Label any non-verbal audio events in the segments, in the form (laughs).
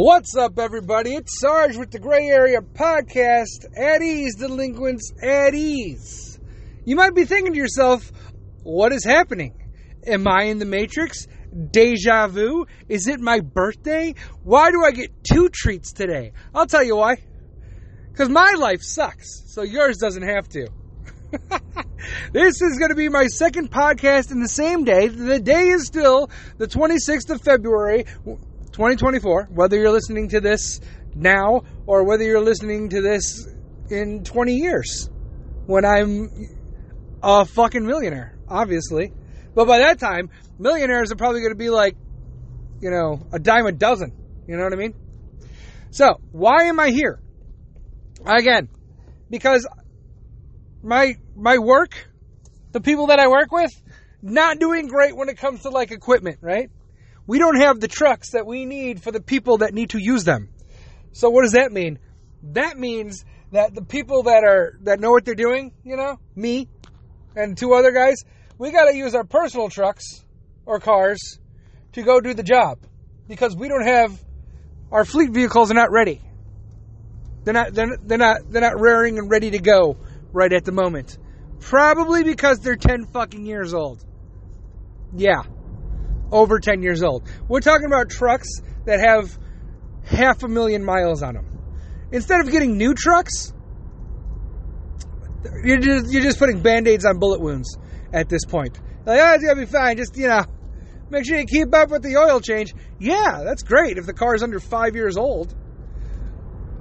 What's up, everybody? It's Sarge with the Gray Area Podcast. At ease, delinquents, at ease. You might be thinking to yourself, what is happening? Am I in the Matrix? Deja vu? Is it my birthday? Why do I get two treats today? I'll tell you why. Because my life sucks, so yours doesn't have to. (laughs) this is going to be my second podcast in the same day. The day is still the 26th of February, 2024. Whether you're listening to this now or whether you're listening to this in 20 years when I'm a fucking millionaire, obviously. But by that time, millionaires are probably going to be like, you know, a dime a dozen. You know what I mean? So, why am I here? Again, because my my work, the people that I work with, not doing great when it comes to like equipment, right? We don't have the trucks that we need for the people that need to use them. So what does that mean? That means that the people that are that know what they're doing, you know, me and two other guys, we got to use our personal trucks or cars to go do the job because we don't have our fleet vehicles are not ready. They're not they're, they're not they're not raring and ready to go right at the moment. Probably because they're 10 fucking years old. Yeah. Over 10 years old. We're talking about trucks that have half a million miles on them. Instead of getting new trucks, you're just, you're just putting band aids on bullet wounds at this point. Like, oh, it's gonna be fine. Just, you know, make sure you keep up with the oil change. Yeah, that's great if the car is under five years old.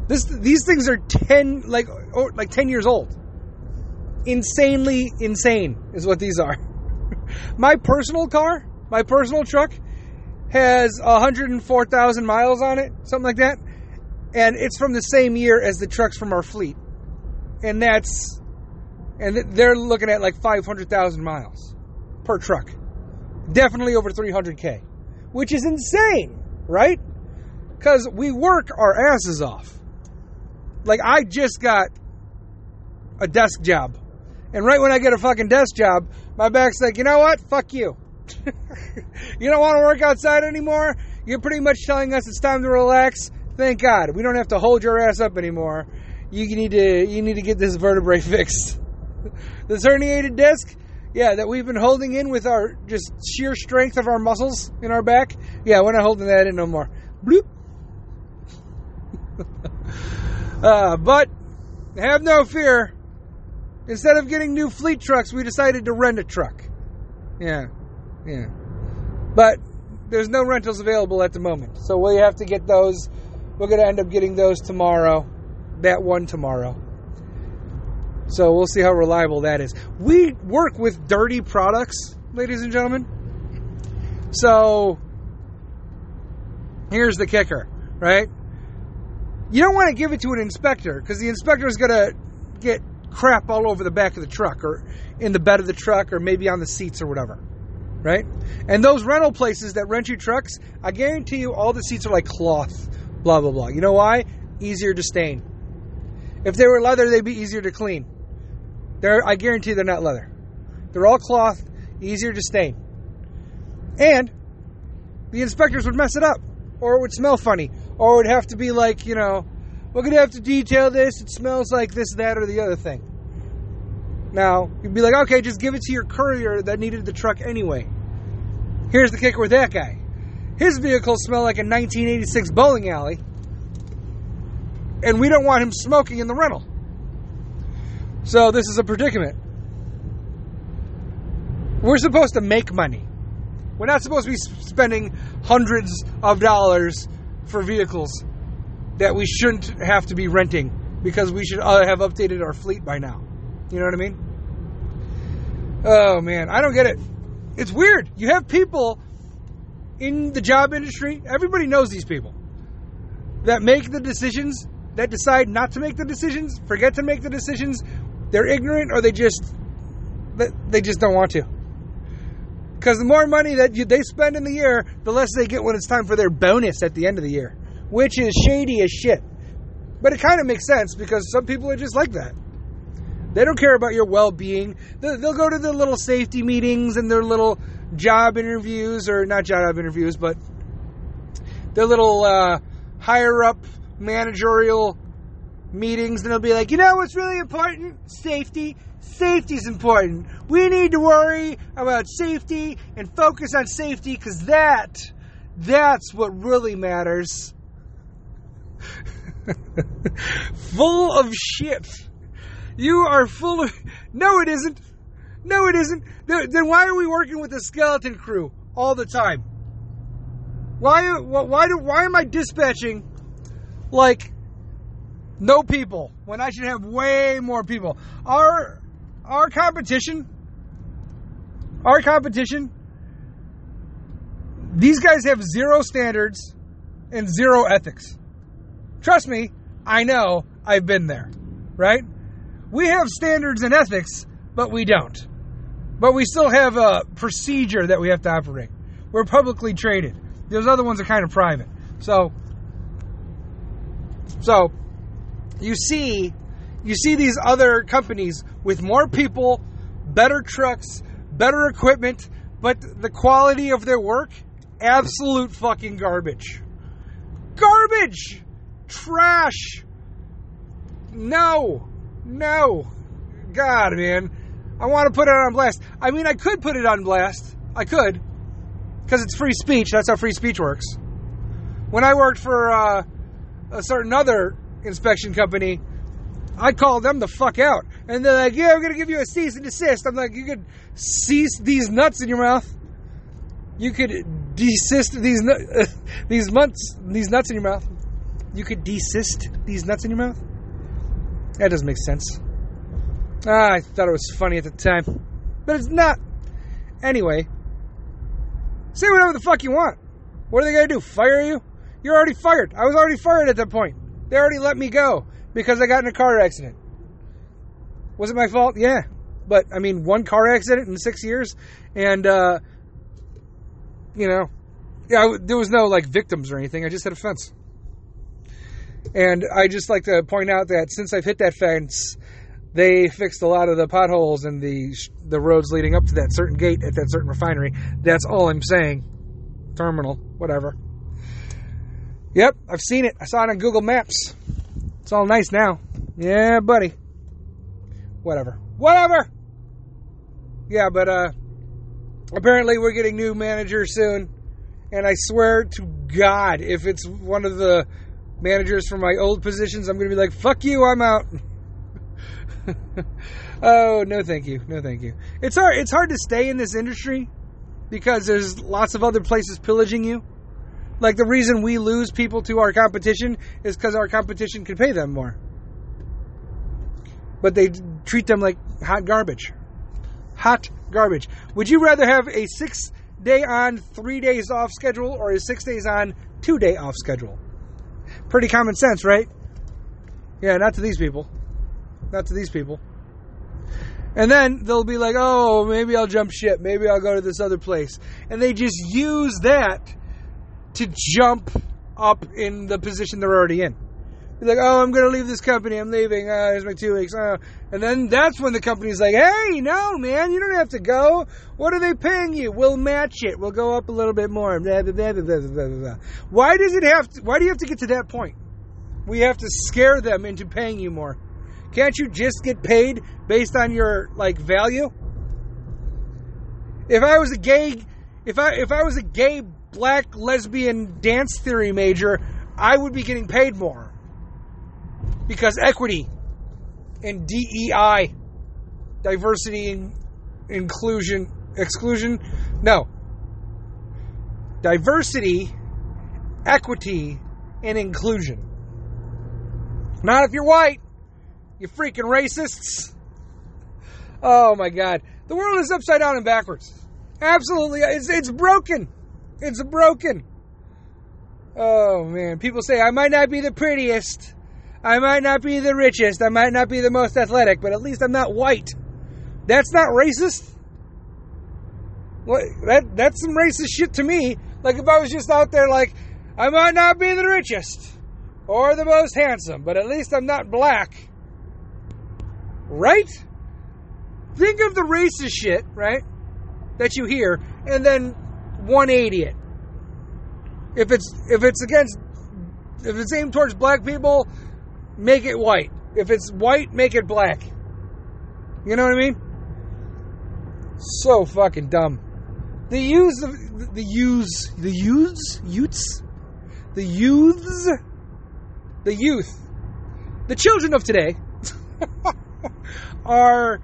This, these things are 10, like, oh, like 10 years old insanely insane is what these are. (laughs) my personal car, my personal truck, has 104,000 miles on it, something like that. And it's from the same year as the trucks from our fleet. And that's, and they're looking at like 500,000 miles per truck. Definitely over 300K, which is insane, right? Because we work our asses off. Like, I just got a desk job and right when I get a fucking desk job, my back's like, you know what? Fuck you. (laughs) you don't want to work outside anymore? You're pretty much telling us it's time to relax. Thank God. We don't have to hold your ass up anymore. You need to you need to get this vertebrae (laughs) fixed. this herniated disc, yeah, that we've been holding in with our just sheer strength of our muscles in our back. Yeah, we're not holding that in no more. Bloop. (laughs) uh, but have no fear. Instead of getting new fleet trucks, we decided to rent a truck. Yeah, yeah. But there's no rentals available at the moment. So we have to get those. We're going to end up getting those tomorrow. That one tomorrow. So we'll see how reliable that is. We work with dirty products, ladies and gentlemen. So here's the kicker, right? You don't want to give it to an inspector because the inspector is going to get crap all over the back of the truck or in the bed of the truck or maybe on the seats or whatever. Right? And those rental places that rent you trucks, I guarantee you all the seats are like cloth, blah, blah, blah. You know why? Easier to stain. If they were leather, they'd be easier to clean. They're, I guarantee they're not leather. They're all cloth, easier to stain. And the inspectors would mess it up, or it would smell funny, or it would have to be like, you know, we're going to have to detail this. It smells like this, that, or the other thing. Now, you'd be like, okay, just give it to your courier that needed the truck anyway. Here's the kicker with that guy his vehicle smelled like a 1986 bowling alley, and we don't want him smoking in the rental. So, this is a predicament. We're supposed to make money. We're not supposed to be spending hundreds of dollars for vehicles that we shouldn't have to be renting because we should uh, have updated our fleet by now. You know what I mean? Oh man, I don't get it. It's weird. You have people in the job industry, everybody knows these people that make the decisions, that decide not to make the decisions, forget to make the decisions. They're ignorant or they just they just don't want to. Because the more money that you, they spend in the year, the less they get when it's time for their bonus at the end of the year which is shady as shit. But it kind of makes sense because some people are just like that. They don't care about your well being. They'll go to the little safety meetings and their little job interviews, or not job interviews, but their little uh, higher up managerial meetings, and they'll be like, you know what's really important? Safety. Safety's important. We need to worry about safety and focus on safety because that, that's what really matters. (laughs) full of shit. You are full of. (laughs) No, it isn't. No, it isn't. Then why are we working with a skeleton crew all the time? Why? Why do? Why am I dispatching like no people when I should have way more people? Our our competition, our competition. These guys have zero standards and zero ethics. Trust me, I know. I've been there, right? We have standards and ethics, but we don't. But we still have a procedure that we have to operate. We're publicly traded. Those other ones are kind of private. So, so you see, you see these other companies with more people, better trucks, better equipment, but the quality of their work, absolute fucking garbage. Garbage! Trash! No! No! God, man. I want to put it on blast. I mean, I could put it on blast. I could. Because it's free speech. That's how free speech works. When I worked for uh, a certain other inspection company, I called them the fuck out. And they're like, yeah, I'm going to give you a cease and desist. I'm like, you could cease these nuts in your mouth. You could desist these, (laughs) these, nuts, these nuts in your mouth you could desist these nuts in your mouth? That doesn't make sense. Ah, I thought it was funny at the time, but it's not. Anyway, say whatever the fuck you want. What are they gonna do? Fire you? You're already fired. I was already fired at that point. They already let me go because I got in a car accident. Was it my fault? Yeah. But, I mean, one car accident in six years, and, uh, you know, yeah, there was no, like, victims or anything. I just had a fence. And I just like to point out that since I've hit that fence, they fixed a lot of the potholes and the the roads leading up to that certain gate at that certain refinery. That's all I'm saying. Terminal, whatever. Yep, I've seen it. I saw it on Google Maps. It's all nice now. Yeah, buddy. Whatever. Whatever. Yeah, but uh apparently we're getting new managers soon. And I swear to God, if it's one of the managers from my old positions, I'm going to be like, fuck you, I'm out. (laughs) oh, no thank you. No thank you. It's hard it's hard to stay in this industry because there's lots of other places pillaging you. Like the reason we lose people to our competition is cuz our competition can pay them more. But they treat them like hot garbage. Hot garbage. Would you rather have a 6 day on, 3 days off schedule or a 6 days on, 2 day off schedule? Pretty common sense, right? Yeah, not to these people. Not to these people. And then they'll be like, oh, maybe I'll jump ship. Maybe I'll go to this other place. And they just use that to jump up in the position they're already in. Be like, oh, I'm going to leave this company. I'm leaving. Uh, here's my two weeks. Uh, and then that's when the company's like, hey, no, man, you don't have to go. What are they paying you? We'll match it. We'll go up a little bit more. Blah, blah, blah, why does it have to, why do you have to get to that point? We have to scare them into paying you more. Can't you just get paid based on your like value? If I was a gay if I if I was a gay black lesbian dance theory major, I would be getting paid more. Because equity and DEI, diversity and inclusion, exclusion, no. Diversity, equity, and inclusion. Not if you're white, you freaking racists. Oh my God. The world is upside down and backwards. Absolutely. It's, it's broken. It's broken. Oh man. People say, I might not be the prettiest. I might not be the richest, I might not be the most athletic, but at least I'm not white. That's not racist. What that that's some racist shit to me. Like if I was just out there like I might not be the richest or the most handsome, but at least I'm not black. Right? Think of the racist shit, right? That you hear and then 180 it. If it's if it's against if it's aimed towards black people, make it white. If it's white, make it black. You know what I mean? So fucking dumb. The of the use the youths youths the youths the youth the children of today (laughs) are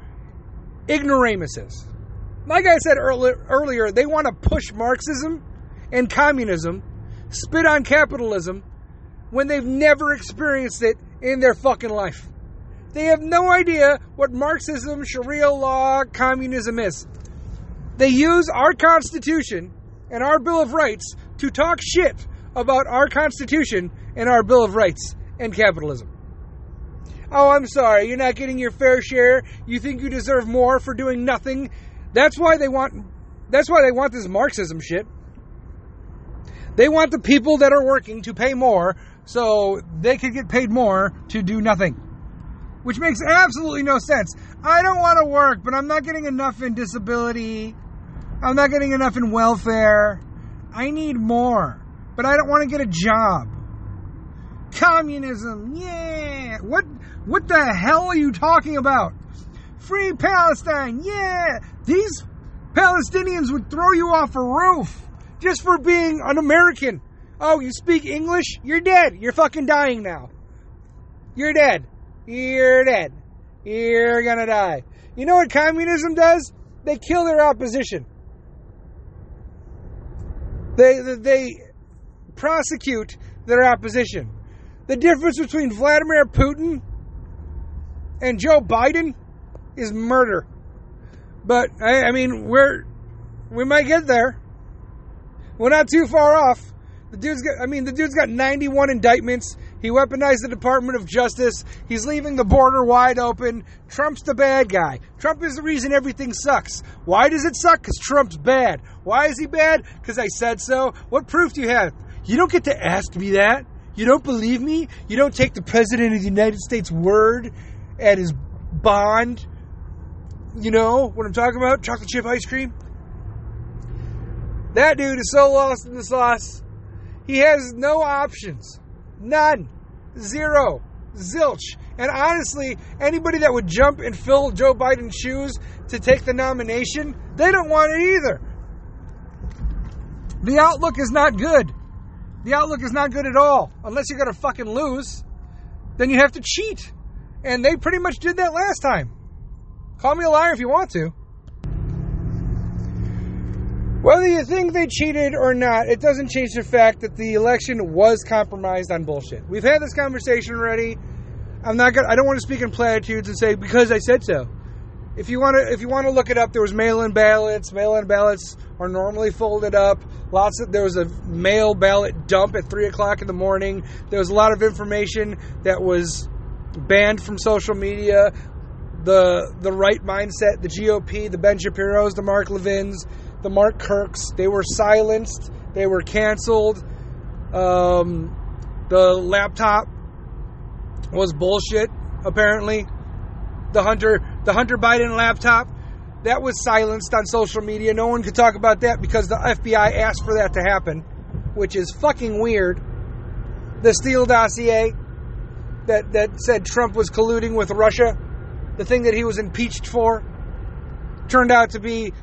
ignoramuses. Like I said earlier, they want to push Marxism and communism, spit on capitalism, when they've never experienced it in their fucking life. They have no idea what Marxism, Sharia law, communism is. They use our Constitution and our Bill of Rights to talk shit about our Constitution and our Bill of Rights and capitalism. Oh, I'm sorry, you're not getting your fair share. You think you deserve more for doing nothing. That's why they want that's why they want this Marxism shit. They want the people that are working to pay more so they could get paid more to do nothing. Which makes absolutely no sense. I don't want to work, but I'm not getting enough in disability. I'm not getting enough in welfare. I need more, but I don't want to get a job. Communism, yeah. What what the hell are you talking about? Free Palestine, yeah. These Palestinians would throw you off a roof just for being an American. Oh, you speak English? You're dead. You're fucking dying now. You're dead. You're dead. You're gonna die. You know what communism does? They kill their opposition. They, they prosecute their opposition. The difference between Vladimir Putin and Joe Biden is murder. But I, I mean, we're we might get there. We're not too far off. The dude's got I mean, the dude's got 91 indictments. He weaponized the Department of Justice. He's leaving the border wide open. Trump's the bad guy. Trump is the reason everything sucks. Why does it suck? Because Trump's bad. Why is he bad? Because I said so. What proof do you have? You don't get to ask me that. You don't believe me? You don't take the President of the United States' word at his bond. You know what I'm talking about? Chocolate chip ice cream. That dude is so lost in the sauce. He has no options. None. Zero. Zilch. And honestly, anybody that would jump and fill Joe Biden's shoes to take the nomination, they don't want it either. The outlook is not good. The outlook is not good at all. Unless you're going to fucking lose, then you have to cheat. And they pretty much did that last time. Call me a liar if you want to. Whether you think they cheated or not, it doesn't change the fact that the election was compromised on bullshit. We've had this conversation already. I'm not gonna, I don't want to speak in platitudes and say because I said so. If you want to, if you want to look it up, there was mail-in ballots. Mail-in ballots are normally folded up. Lots of there was a mail ballot dump at three o'clock in the morning. There was a lot of information that was banned from social media. The the right mindset, the GOP, the Ben Shapiro's, the Mark Levins, the Mark Kirks, they were silenced. They were canceled. Um, the laptop was bullshit. Apparently, the Hunter the Hunter Biden laptop that was silenced on social media. No one could talk about that because the FBI asked for that to happen, which is fucking weird. The Steele dossier that, that said Trump was colluding with Russia, the thing that he was impeached for, turned out to be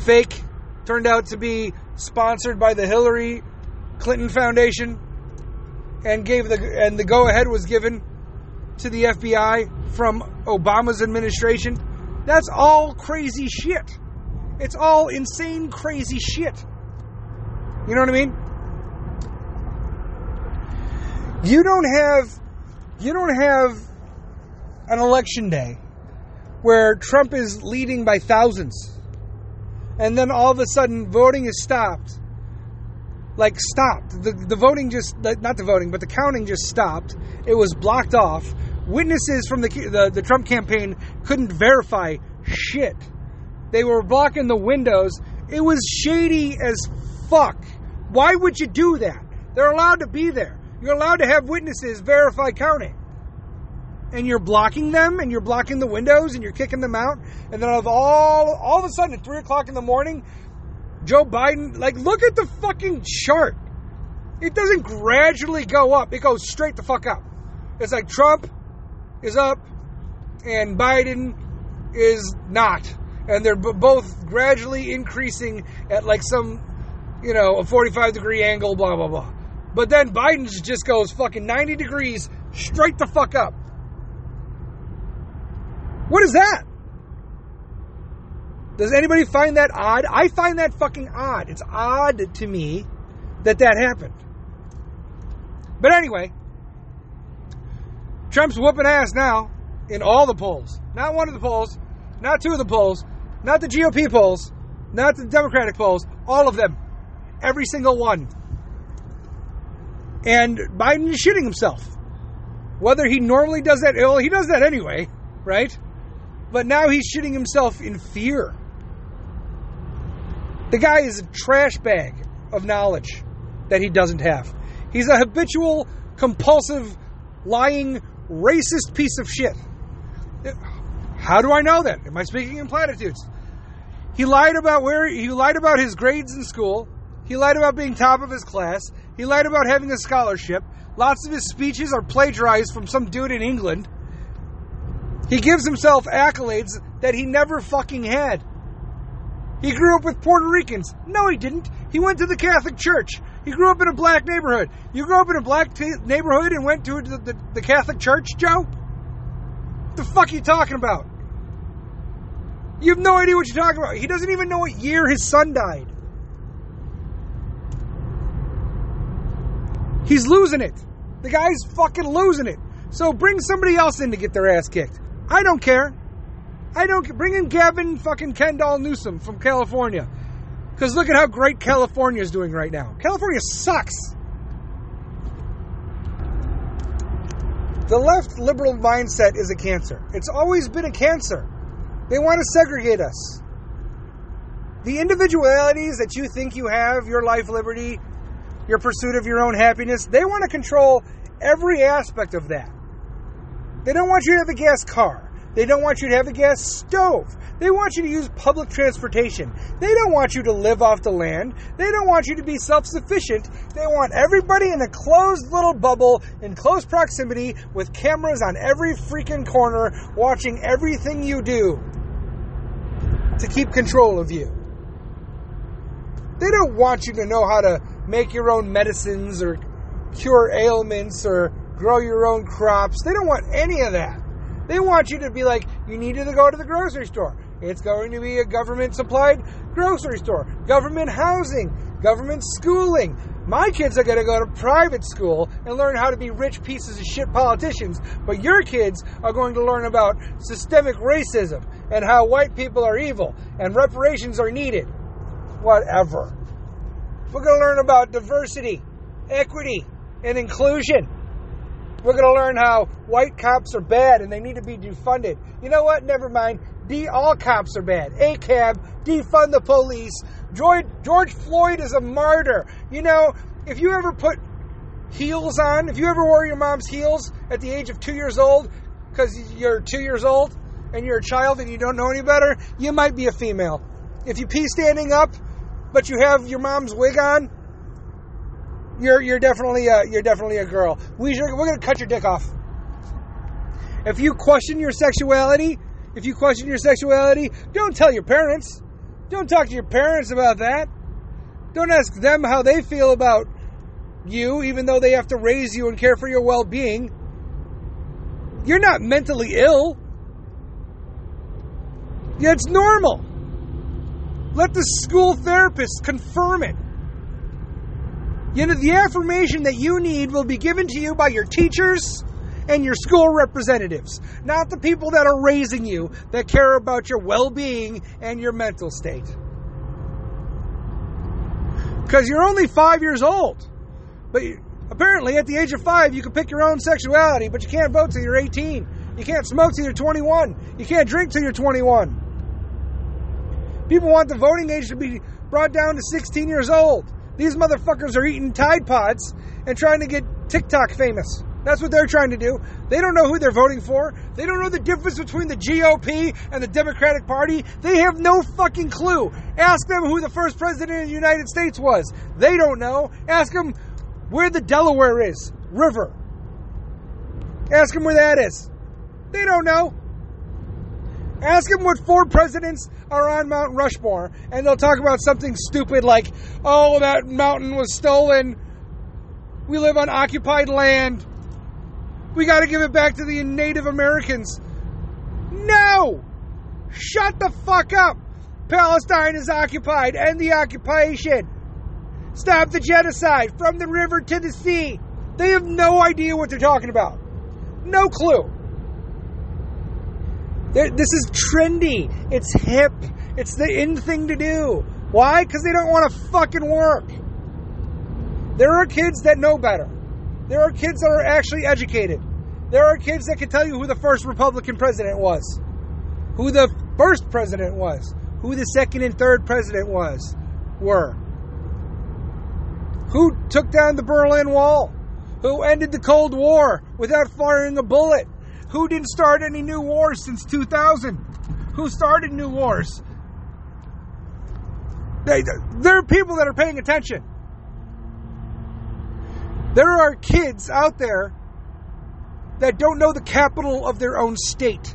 fake, turned out to be sponsored by the Hillary Clinton Foundation, and gave the and the go ahead was given to the FBI from Obama's administration. That's all crazy shit. It's all insane, crazy shit. You know what I mean? You don't have you don't have an election day where Trump is leading by thousands. And then all of a sudden voting is stopped. Like stopped. The the voting just not the voting, but the counting just stopped. It was blocked off. Witnesses from the the, the Trump campaign couldn't verify shit. They were blocking the windows. It was shady as fuck. Why would you do that? They're allowed to be there. You're allowed to have witnesses verify counting. And you're blocking them and you're blocking the windows and you're kicking them out. And then of all all of a sudden at three o'clock in the morning, Joe Biden, like look at the fucking chart. It doesn't gradually go up, it goes straight the fuck up. It's like Trump is up and Biden is not. And they're both gradually increasing at like some, you know, a 45 degree angle, blah, blah, blah. But then Biden's just goes fucking 90 degrees straight the fuck up. What is that? Does anybody find that odd? I find that fucking odd. It's odd to me that that happened. But anyway, Trump's whooping ass now in all the polls. Not one of the polls, not two of the polls, not the GOP polls, not the Democratic polls, all of them. Every single one. And Biden is shitting himself. Whether he normally does that, well, he does that anyway, right? But now he's shitting himself in fear. The guy is a trash bag of knowledge that he doesn't have. He's a habitual, compulsive, lying, racist piece of shit. How do I know that? Am I speaking in platitudes? He lied about where he lied about his grades in school. He lied about being top of his class. He lied about having a scholarship. Lots of his speeches are plagiarized from some dude in England. He gives himself accolades that he never fucking had. He grew up with Puerto Ricans. No, he didn't. He went to the Catholic Church. He grew up in a black neighborhood. You grew up in a black t- neighborhood and went to the, the, the Catholic Church, Joe? What the fuck are you talking about? You have no idea what you're talking about. He doesn't even know what year his son died. He's losing it. The guy's fucking losing it. So bring somebody else in to get their ass kicked. I don't care. I don't bring in Gavin fucking Kendall Newsom from California. Because look at how great California is doing right now. California sucks. The left liberal mindset is a cancer. It's always been a cancer. They want to segregate us. The individualities that you think you have, your life liberty, your pursuit of your own happiness, they want to control every aspect of that. They don't want you to have a gas car. They don't want you to have a gas stove. They want you to use public transportation. They don't want you to live off the land. They don't want you to be self sufficient. They want everybody in a closed little bubble in close proximity with cameras on every freaking corner watching everything you do to keep control of you. They don't want you to know how to make your own medicines or cure ailments or grow your own crops. They don't want any of that. They want you to be like, you need to go to the grocery store. It's going to be a government supplied grocery store, government housing, government schooling. My kids are going to go to private school and learn how to be rich pieces of shit politicians, but your kids are going to learn about systemic racism and how white people are evil and reparations are needed. Whatever. We're going to learn about diversity, equity, and inclusion. We're going to learn how white cops are bad and they need to be defunded. You know what? Never mind. D, all cops are bad. ACAB, defund the police. George, George Floyd is a martyr. You know, if you ever put heels on, if you ever wore your mom's heels at the age of two years old because you're two years old and you're a child and you don't know any better, you might be a female. If you pee standing up, but you have your mom's wig on, you're you're definitely a, you're definitely a girl. We should, we're gonna cut your dick off. If you question your sexuality, if you question your sexuality, don't tell your parents. Don't talk to your parents about that. Don't ask them how they feel about you, even though they have to raise you and care for your well being. You're not mentally ill. Yeah, it's normal. Let the school therapist confirm it. You know, the affirmation that you need will be given to you by your teachers and your school representatives, not the people that are raising you that care about your well being and your mental state. Because you're only five years old. But apparently, at the age of five, you can pick your own sexuality, but you can't vote till you're 18. You can't smoke till you're 21. You can't drink till you're 21. People want the voting age to be brought down to 16 years old. These motherfuckers are eating Tide Pods and trying to get TikTok famous. That's what they're trying to do. They don't know who they're voting for. They don't know the difference between the GOP and the Democratic Party. They have no fucking clue. Ask them who the first president of the United States was. They don't know. Ask them where the Delaware is, river. Ask them where that is. They don't know. Ask them what four presidents are on Mount Rushmore, and they'll talk about something stupid like, oh, that mountain was stolen. We live on occupied land. We got to give it back to the Native Americans. No! Shut the fuck up! Palestine is occupied. End the occupation. Stop the genocide from the river to the sea. They have no idea what they're talking about. No clue. They're, this is trendy. It's hip. It's the in thing to do. Why? Because they don't want to fucking work. There are kids that know better. There are kids that are actually educated. There are kids that can tell you who the first Republican president was, who the first president was, who the second and third president was, were, who took down the Berlin Wall, who ended the Cold War without firing a bullet, who didn't start any new wars since 2000, who started new wars. They, there are people that are paying attention. There are kids out there that don't know the capital of their own state.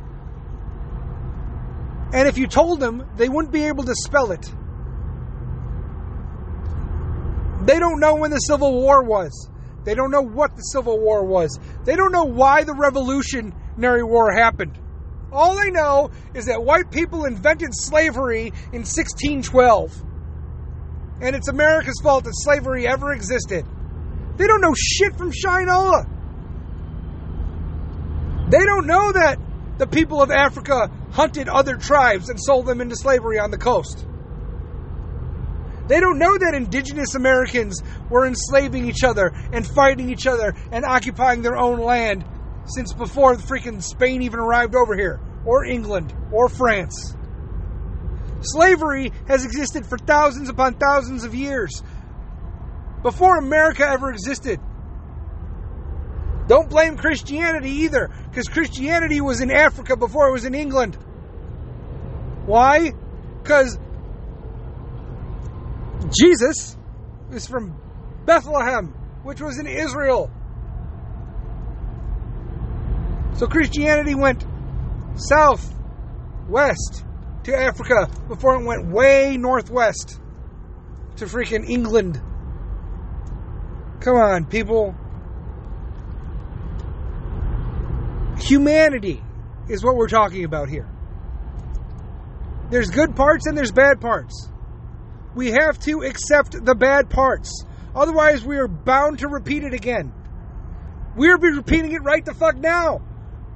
And if you told them, they wouldn't be able to spell it. They don't know when the Civil War was. They don't know what the Civil War was. They don't know why the Revolutionary War happened. All they know is that white people invented slavery in 1612. And it's America's fault that slavery ever existed. They don't know shit from Shinola. They don't know that the people of Africa hunted other tribes and sold them into slavery on the coast. They don't know that indigenous Americans were enslaving each other and fighting each other and occupying their own land since before the freaking Spain even arrived over here, or England, or France. Slavery has existed for thousands upon thousands of years before America ever existed. Don't blame Christianity either, because Christianity was in Africa before it was in England. Why? Because Jesus is from Bethlehem, which was in Israel. So Christianity went south, west to Africa before it went way northwest to freaking England. Come on, people. Humanity is what we're talking about here. There's good parts and there's bad parts. We have to accept the bad parts. Otherwise, we are bound to repeat it again. We're be repeating it right the fuck now.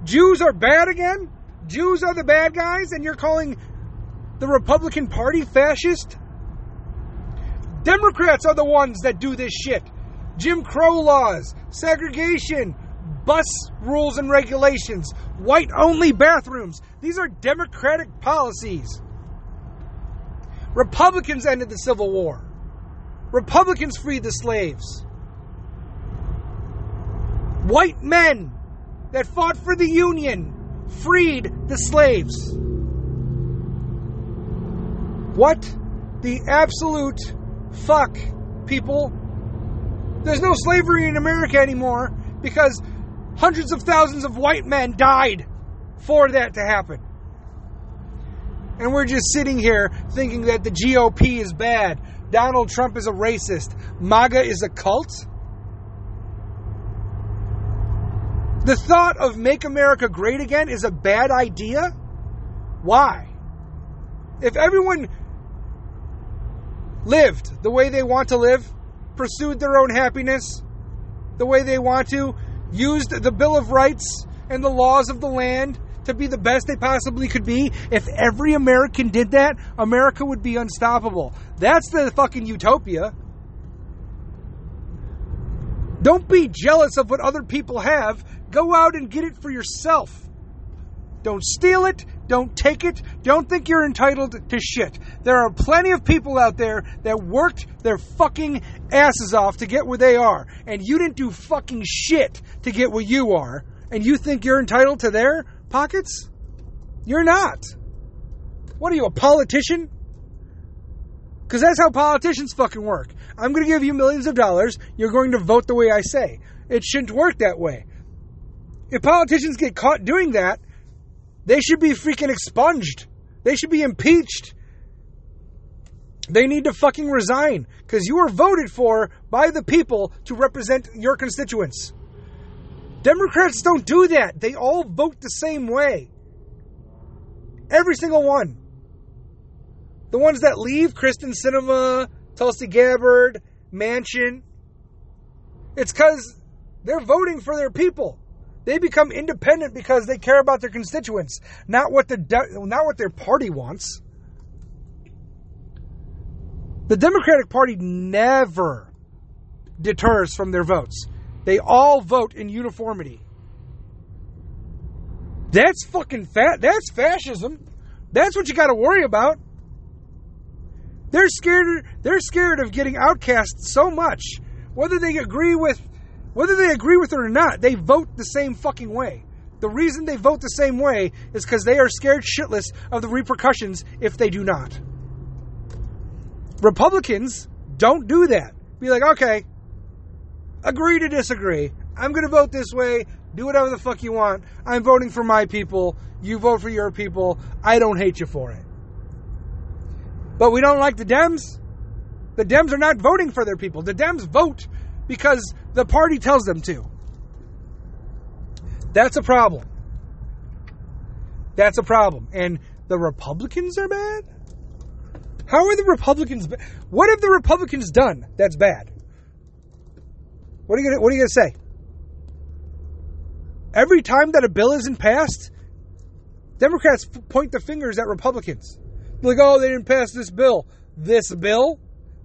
Jews are bad again? Jews are the bad guys, and you're calling the Republican Party fascist? Democrats are the ones that do this shit. Jim Crow laws, segregation, bus rules and regulations, white only bathrooms. These are Democratic policies. Republicans ended the Civil War. Republicans freed the slaves. White men that fought for the Union freed the slaves. What the absolute fuck, people? There's no slavery in America anymore because hundreds of thousands of white men died for that to happen. And we're just sitting here thinking that the GOP is bad. Donald Trump is a racist. MAGA is a cult. The thought of make America great again is a bad idea? Why? If everyone lived the way they want to live, pursued their own happiness the way they want to, used the Bill of Rights and the laws of the land to be the best they possibly could be. If every American did that, America would be unstoppable. That's the fucking utopia. Don't be jealous of what other people have. Go out and get it for yourself. Don't steal it. Don't take it. Don't think you're entitled to shit. There are plenty of people out there that worked their fucking asses off to get where they are. And you didn't do fucking shit to get where you are. And you think you're entitled to their pockets? You're not. What are you, a politician? Because that's how politicians fucking work. I'm going to give you millions of dollars. You're going to vote the way I say. It shouldn't work that way. If politicians get caught doing that, they should be freaking expunged. They should be impeached. They need to fucking resign because you were voted for by the people to represent your constituents. Democrats don't do that. They all vote the same way. Every single one. The ones that leave, Kyrsten Sinema, Tulsi Gabbard, Manchin. it's because they're voting for their people. They become independent because they care about their constituents, not what the not what their party wants. The Democratic Party never deters from their votes. They all vote in uniformity. That's fucking fat. That's fascism. That's what you got to worry about. They're scared. They're scared of getting outcast so much, whether they agree with, whether they agree with it or not. They vote the same fucking way. The reason they vote the same way is because they are scared shitless of the repercussions if they do not. Republicans don't do that. Be like, okay, agree to disagree. I'm going to vote this way. Do whatever the fuck you want. I'm voting for my people. You vote for your people. I don't hate you for it. But we don't like the Dems. The Dems are not voting for their people. The Dems vote because the party tells them to. That's a problem. That's a problem. And the Republicans are bad? How are the Republicans ba- What have the Republicans done that's bad? What are you gonna What are you gonna say? Every time that a bill isn't passed, Democrats point the fingers at Republicans. Like, oh, they didn't pass this bill. This bill?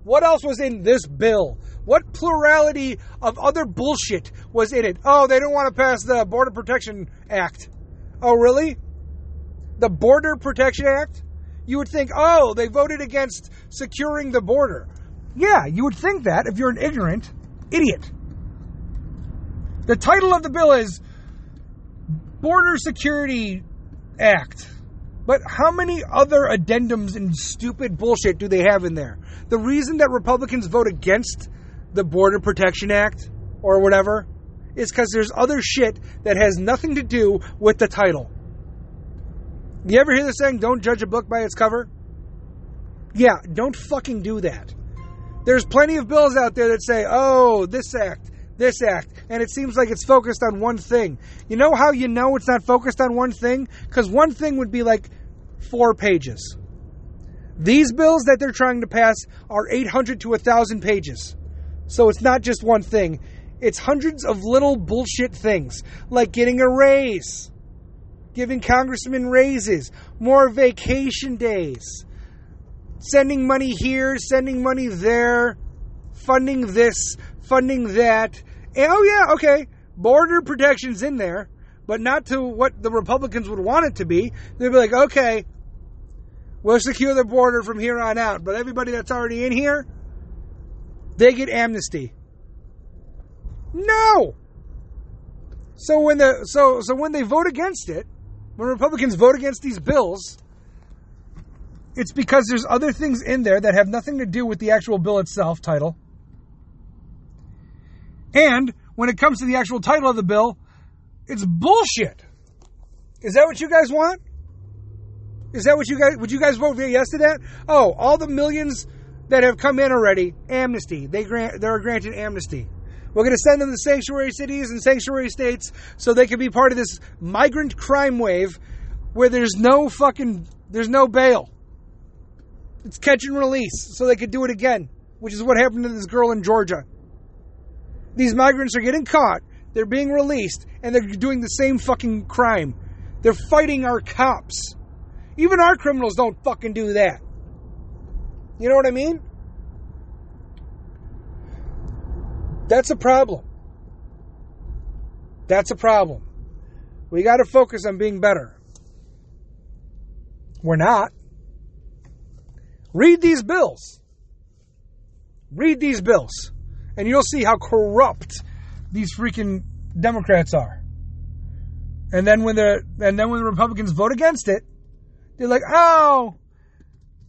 What else was in this bill? What plurality of other bullshit was in it? Oh, they don't want to pass the Border Protection Act. Oh, really? The Border Protection Act? You would think, oh, they voted against securing the border. Yeah, you would think that if you're an ignorant idiot. The title of the bill is Border Security Act. But how many other addendums and stupid bullshit do they have in there? The reason that Republicans vote against the Border Protection Act or whatever is because there's other shit that has nothing to do with the title. You ever hear the saying, don't judge a book by its cover? Yeah, don't fucking do that. There's plenty of bills out there that say, oh, this act, this act, and it seems like it's focused on one thing. You know how you know it's not focused on one thing? Because one thing would be like four pages. These bills that they're trying to pass are 800 to 1,000 pages. So it's not just one thing, it's hundreds of little bullshit things, like getting a raise, giving congressmen raises, more vacation days, sending money here, sending money there, funding this, funding that. And, oh, yeah, okay, border protection's in there, but not to what the Republicans would want it to be. They'd be like, okay, we'll secure the border from here on out, but everybody that's already in here, they get amnesty. No. So when the so so when they vote against it, when Republicans vote against these bills, it's because there's other things in there that have nothing to do with the actual bill itself title. And when it comes to the actual title of the bill, it's bullshit. Is that what you guys want? Is that what you guys would you guys vote yes to that? Oh, all the millions that have come in already, amnesty. They grant they're granted amnesty. We're going to send them to sanctuary cities and sanctuary states so they can be part of this migrant crime wave where there's no fucking there's no bail. It's catch and release so they could do it again, which is what happened to this girl in Georgia. These migrants are getting caught, they're being released, and they're doing the same fucking crime. They're fighting our cops. Even our criminals don't fucking do that. You know what I mean? That's a problem. That's a problem. We got to focus on being better. We're not. Read these bills. Read these bills. And you'll see how corrupt these freaking Democrats are. And then when the and then when the Republicans vote against it, they're like, "Oh,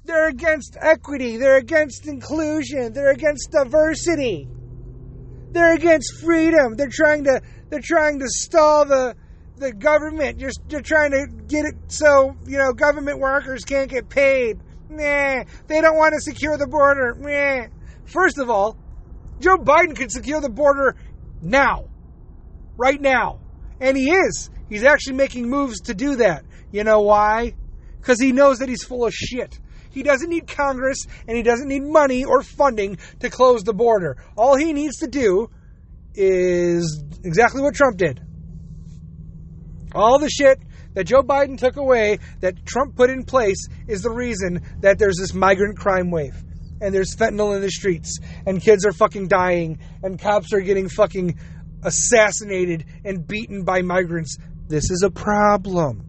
They're against equity. They're against inclusion. They're against diversity. They're against freedom. They're trying to they're trying to stall the the government. You're, you're trying to get it so you know government workers can't get paid. Nah, they don't want to secure the border. Nah. First of all, Joe Biden could secure the border now, right now, and he is. He's actually making moves to do that. You know why? Because he knows that he's full of shit. He doesn't need Congress and he doesn't need money or funding to close the border. All he needs to do is exactly what Trump did. All the shit that Joe Biden took away, that Trump put in place, is the reason that there's this migrant crime wave. And there's fentanyl in the streets, and kids are fucking dying, and cops are getting fucking assassinated and beaten by migrants. This is a problem.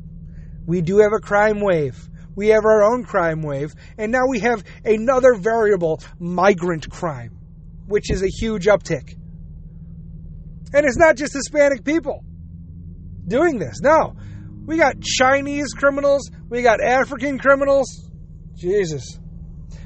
We do have a crime wave. We have our own crime wave, and now we have another variable, migrant crime, which is a huge uptick. And it's not just Hispanic people doing this. No. We got Chinese criminals, we got African criminals. Jesus.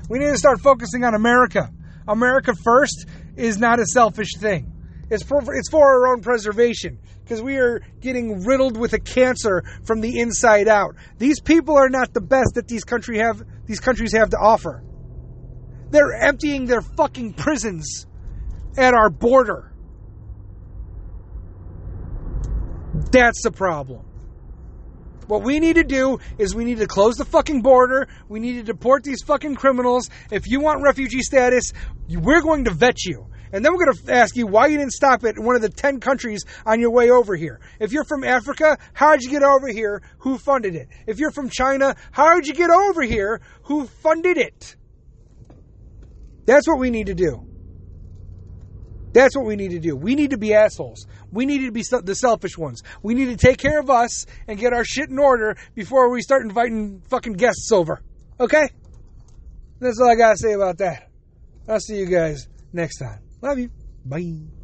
We need to start focusing on America. America first is not a selfish thing. It's for, it's for our own preservation because we are getting riddled with a cancer from the inside out. These people are not the best that these country have these countries have to offer. They're emptying their fucking prisons at our border. That's the problem. What we need to do is we need to close the fucking border. We need to deport these fucking criminals. If you want refugee status, we're going to vet you. And then we're going to ask you why you didn't stop at one of the 10 countries on your way over here. If you're from Africa, how did you get over here? Who funded it? If you're from China, how did you get over here? Who funded it? That's what we need to do. That's what we need to do. We need to be assholes. We need to be the selfish ones. We need to take care of us and get our shit in order before we start inviting fucking guests over. Okay? That's all I got to say about that. I'll see you guys next time. Love you. Bye.